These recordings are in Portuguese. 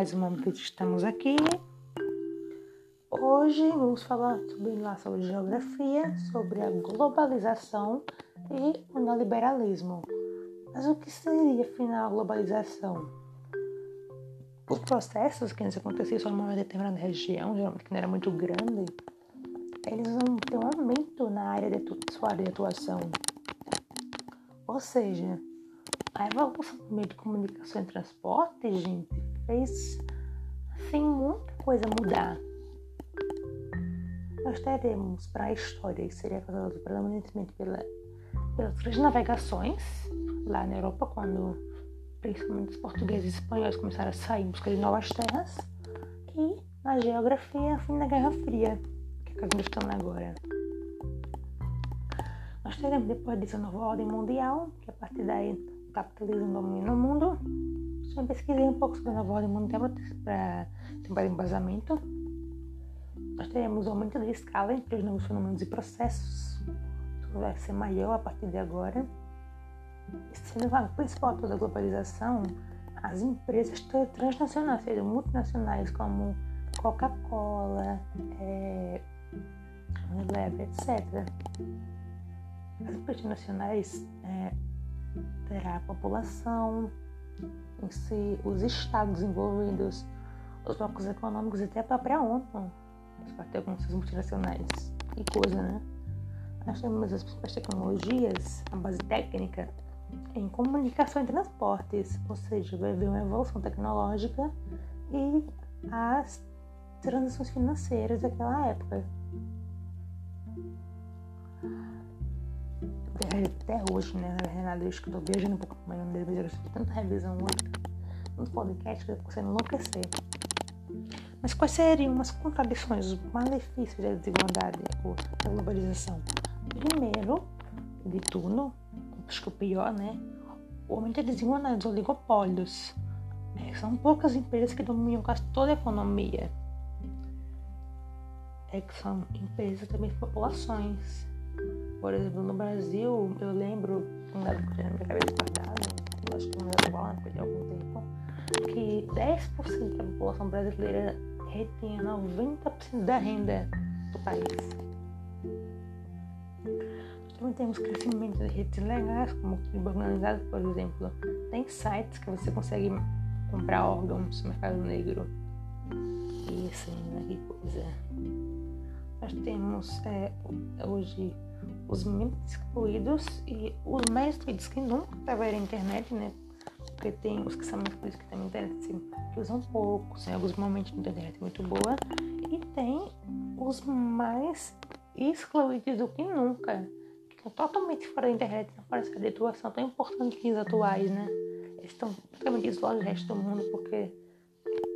mais uma vez estamos aqui. Hoje vamos falar sobre, lá, sobre geografia, sobre a globalização e o neoliberalismo. Mas o que seria afinal a globalização? Os processos que antes aconteciam só numa determinada região, geralmente que não era muito grande, eles vão ter um aumento na área de sua área de atuação. Ou seja, a evolução do meio de comunicação e transporte, gente, fez assim muita coisa mudar. Nós teremos para a história, que seria causada predominantemente pela, pelas grandes navegações lá na Europa, quando principalmente os portugueses e espanhóis começaram a sair em busca de novas terras, e na geografia, fim da Guerra Fria, que é que estamos agora. Nós teremos depois disso a nova ordem mundial, que a partir daí o capitalismo domina o mundo. Já pesquisei um pouco sobre a nova ordem mundial para ter embasamento. Nós teremos um aumento da escala entre os novos fenômenos e processos. Tudo vai ser maior a partir de agora. Sendo o principal da globalização, as empresas transnacionais, seja multinacionais como Coca-Cola, é, Unilever, etc. As empresas nacionais é, terá a população em si, os estados envolvidos, os blocos econômicos até a própria ONU, as ter algumas multinacionais e coisa, né? Nós temos as principais tecnologias, a base técnica em comunicação e transportes, ou seja, vai haver uma evolução tecnológica e as transações financeiras daquela época até hoje, né? Na verdade, eu estou viajando um pouco amanhã no dever de tanta revisão hoje, no podcast que eu estou enlouquecer. Mas quais seriam as contradições, os malefícios da desigualdade ou da globalização? Primeiro, de tudo, acho que o pior, né? O aumento da desigualdade dos oligopólios. É, são poucas empresas que dominam quase toda a economia. É que são empresas também de populações. Por exemplo, no Brasil, eu lembro, na minha cabeça guardado, acho que não igual, depois de algum tempo, que 10% da população brasileira retinha 90% da renda do país. Também temos crescimento de redes legais, como o crime organizado, por exemplo. Tem sites que você consegue comprar órgãos no mercado negro. E assim, né, que coisa. Nós temos é, hoje os menos excluídos e os mais excluídos que nunca estavam na internet, né? Porque tem os que são mais excluídos que têm internet assim, que usam pouco, em alguns momentos a internet é muito boa, e tem os mais excluídos do que nunca, que estão totalmente fora da internet, não parece a atuação tão importante que os atuais, né? Eles estão praticamente isolados do resto do mundo porque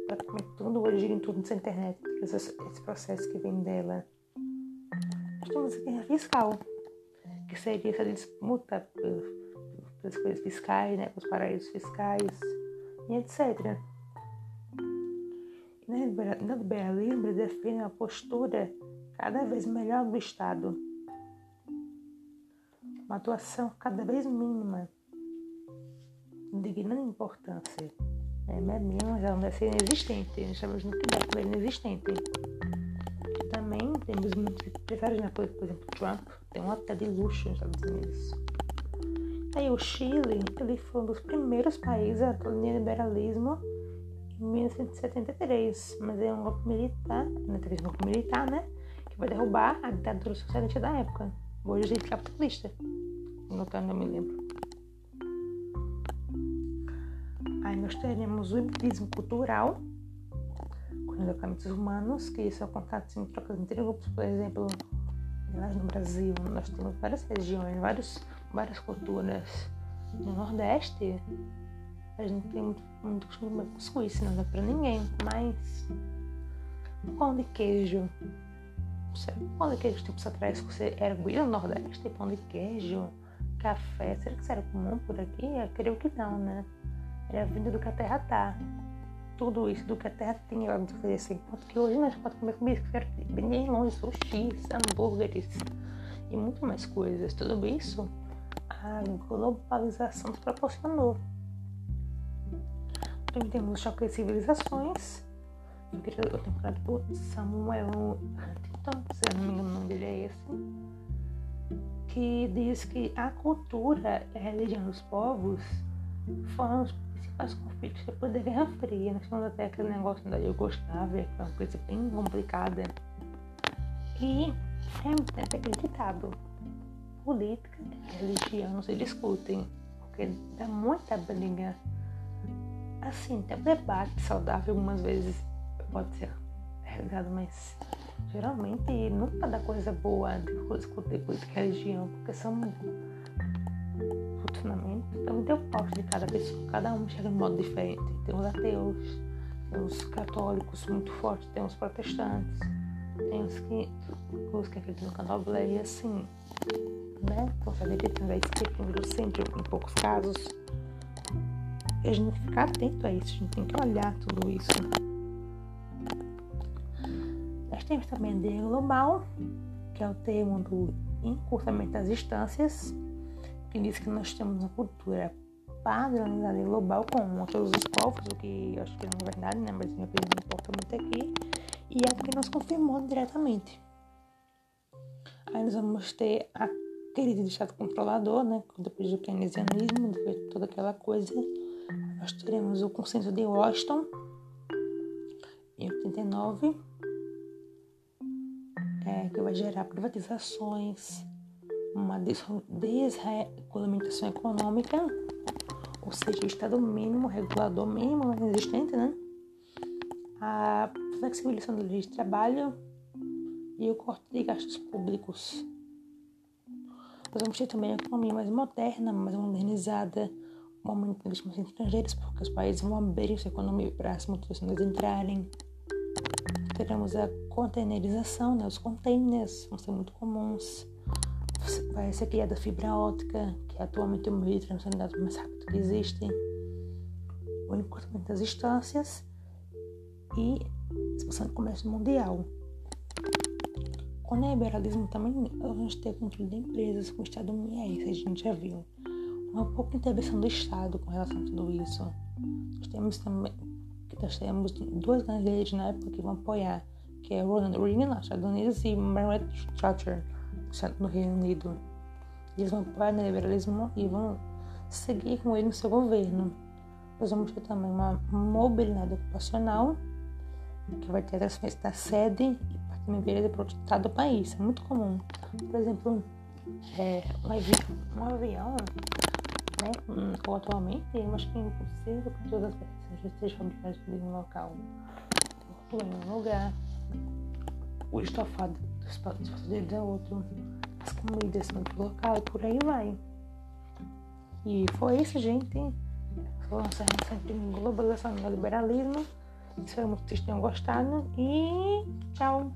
praticamente tudo hoje gira em torno dessa internet, esse, processo que vem dela. Nós temos a guerra fiscal que seria essa disputa pelas coisas fiscais, né, pelos paraísos fiscais e etc. No liberalismo, ele define uma postura cada vez melhor do Estado, uma atuação cada vez mínima, de grande importância. É, mínima já não deve ser inexistente, nós estamos no que deve ser inexistente temos muitos empresários, né? Por, por exemplo, Trump tem um hotel de luxo nos Estados Unidos. Aí o Chile, ele foi um dos primeiros países a adotar o neoliberalismo em 1973, mas é um golpe militar, né, teve um golpe militar, né, que vai derrubar a ditadura socialista da época. Hoje a gente é capitalista, notando, eu me lembro. Aí nós teremos o hibridismo cultural, deslocamentos humanos, que são contatos em trocas entre grupos, por exemplo, nós no Brasil, nós temos várias regiões, vários, várias culturas. No Nordeste, a gente tem muito, muito costume com cuscuz, não dá pra ninguém, mas pão de queijo. Pão de queijo tempos atrás você era no Nordeste, pão de queijo, café, será que isso era comum por aqui? Eu creio que não, né? Era vindo do que a terra tá tudo isso do que a Terra tinha para nos oferecer. Enquanto que hoje nós podemos comer comida que bem longe, sushi, hambúrgueres e muito mais coisas. Tudo isso a globalização nos proporcionou. Também temos Choque de Civilizações, que é a temporada do Samuel Huntington, se eu não me engano o nome dele é esse, que diz que a cultura e a religião dos povos foram principais conflitos depois da Guerra Fria. Nós temos até aquele negócio da Iugoslávia, que é uma coisa bem complicada. E é muito tempo acreditado. Política e religião não se discutem, porque dá muita briga. Assim, tem um debate saudável algumas vezes pode ser realizado, mas geralmente nunca dá coisa boa de discutir política e religião, porque são funcionamento então, muito opostos de cada pessoa, cada um chega de um modo diferente. Tem os ateus, tem os católicos muito fortes, tem os protestantes, tem os que, os que acreditam no candomblé e assim, né? Conservatismo da esquerda, do em poucos casos. E a gente tem que ficar atento a isso, a gente tem que olhar tudo isso. Nós temos também a global, que é o termo do encurtamento das distâncias, que diz que nós temos uma cultura padronizada e global com todos os povos, o que eu acho que não é verdade, né? Mas minha opinião importa muito aqui. E é o que nós confirmamos diretamente. Aí nós vamos ter a querida de Estado controlador, né? Depois do keynesianismo, depois de toda aquela coisa. Nós teremos o consenso de Washington, em 89, é, que vai gerar privatizações, uma desregulamentação econômica, ou seja, o Estado mínimo, regulador mínimo existente, né? A flexibilização do direito de trabalho e o corte de gastos públicos. Nós vamos ter também a economia mais moderna, mais modernizada, um aumento de investimentos estrangeiros, porque os países vão abrir sua economia para as multinacionais entrarem. Teremos a containerização, né? os containers vão ser muito comuns. Vai ser criada a fibra óptica, que atualmente é o meio de transmissão mais rápido que existe. O encurtamento das distâncias e a expansão do comércio mundial. Com o neoliberalismo também vamos ter controle de empresas com o Estado isso a gente já viu. Uma pouca intervenção do Estado com relação a tudo isso. Nós temos também nós temos duas grandes líderes na época que vão apoiar, que é Ronald Reagan, nos Estados Unidos, e Margaret Thatcher, no Reino Unido. Eles vão apoiar o neoliberalismo e vão seguir com ele no seu governo. Nós vamos ter também uma mobilidade ocupacional, que vai ter a transferência da sede e parte da empresa para outro estado do país. É muito comum. Por exemplo, é, um, avião, um avião né, ou atualmente, eu acho que é impossível que todas as já estejam fabricadas no mesmo local. Em um lugar, o estofado dos passageiros é outro, as comidas são outro local e por aí vai. E foi isso, gente. Foi uma sempre em globalização e neoliberalismo. Espero que vocês tenham gostado e tchau!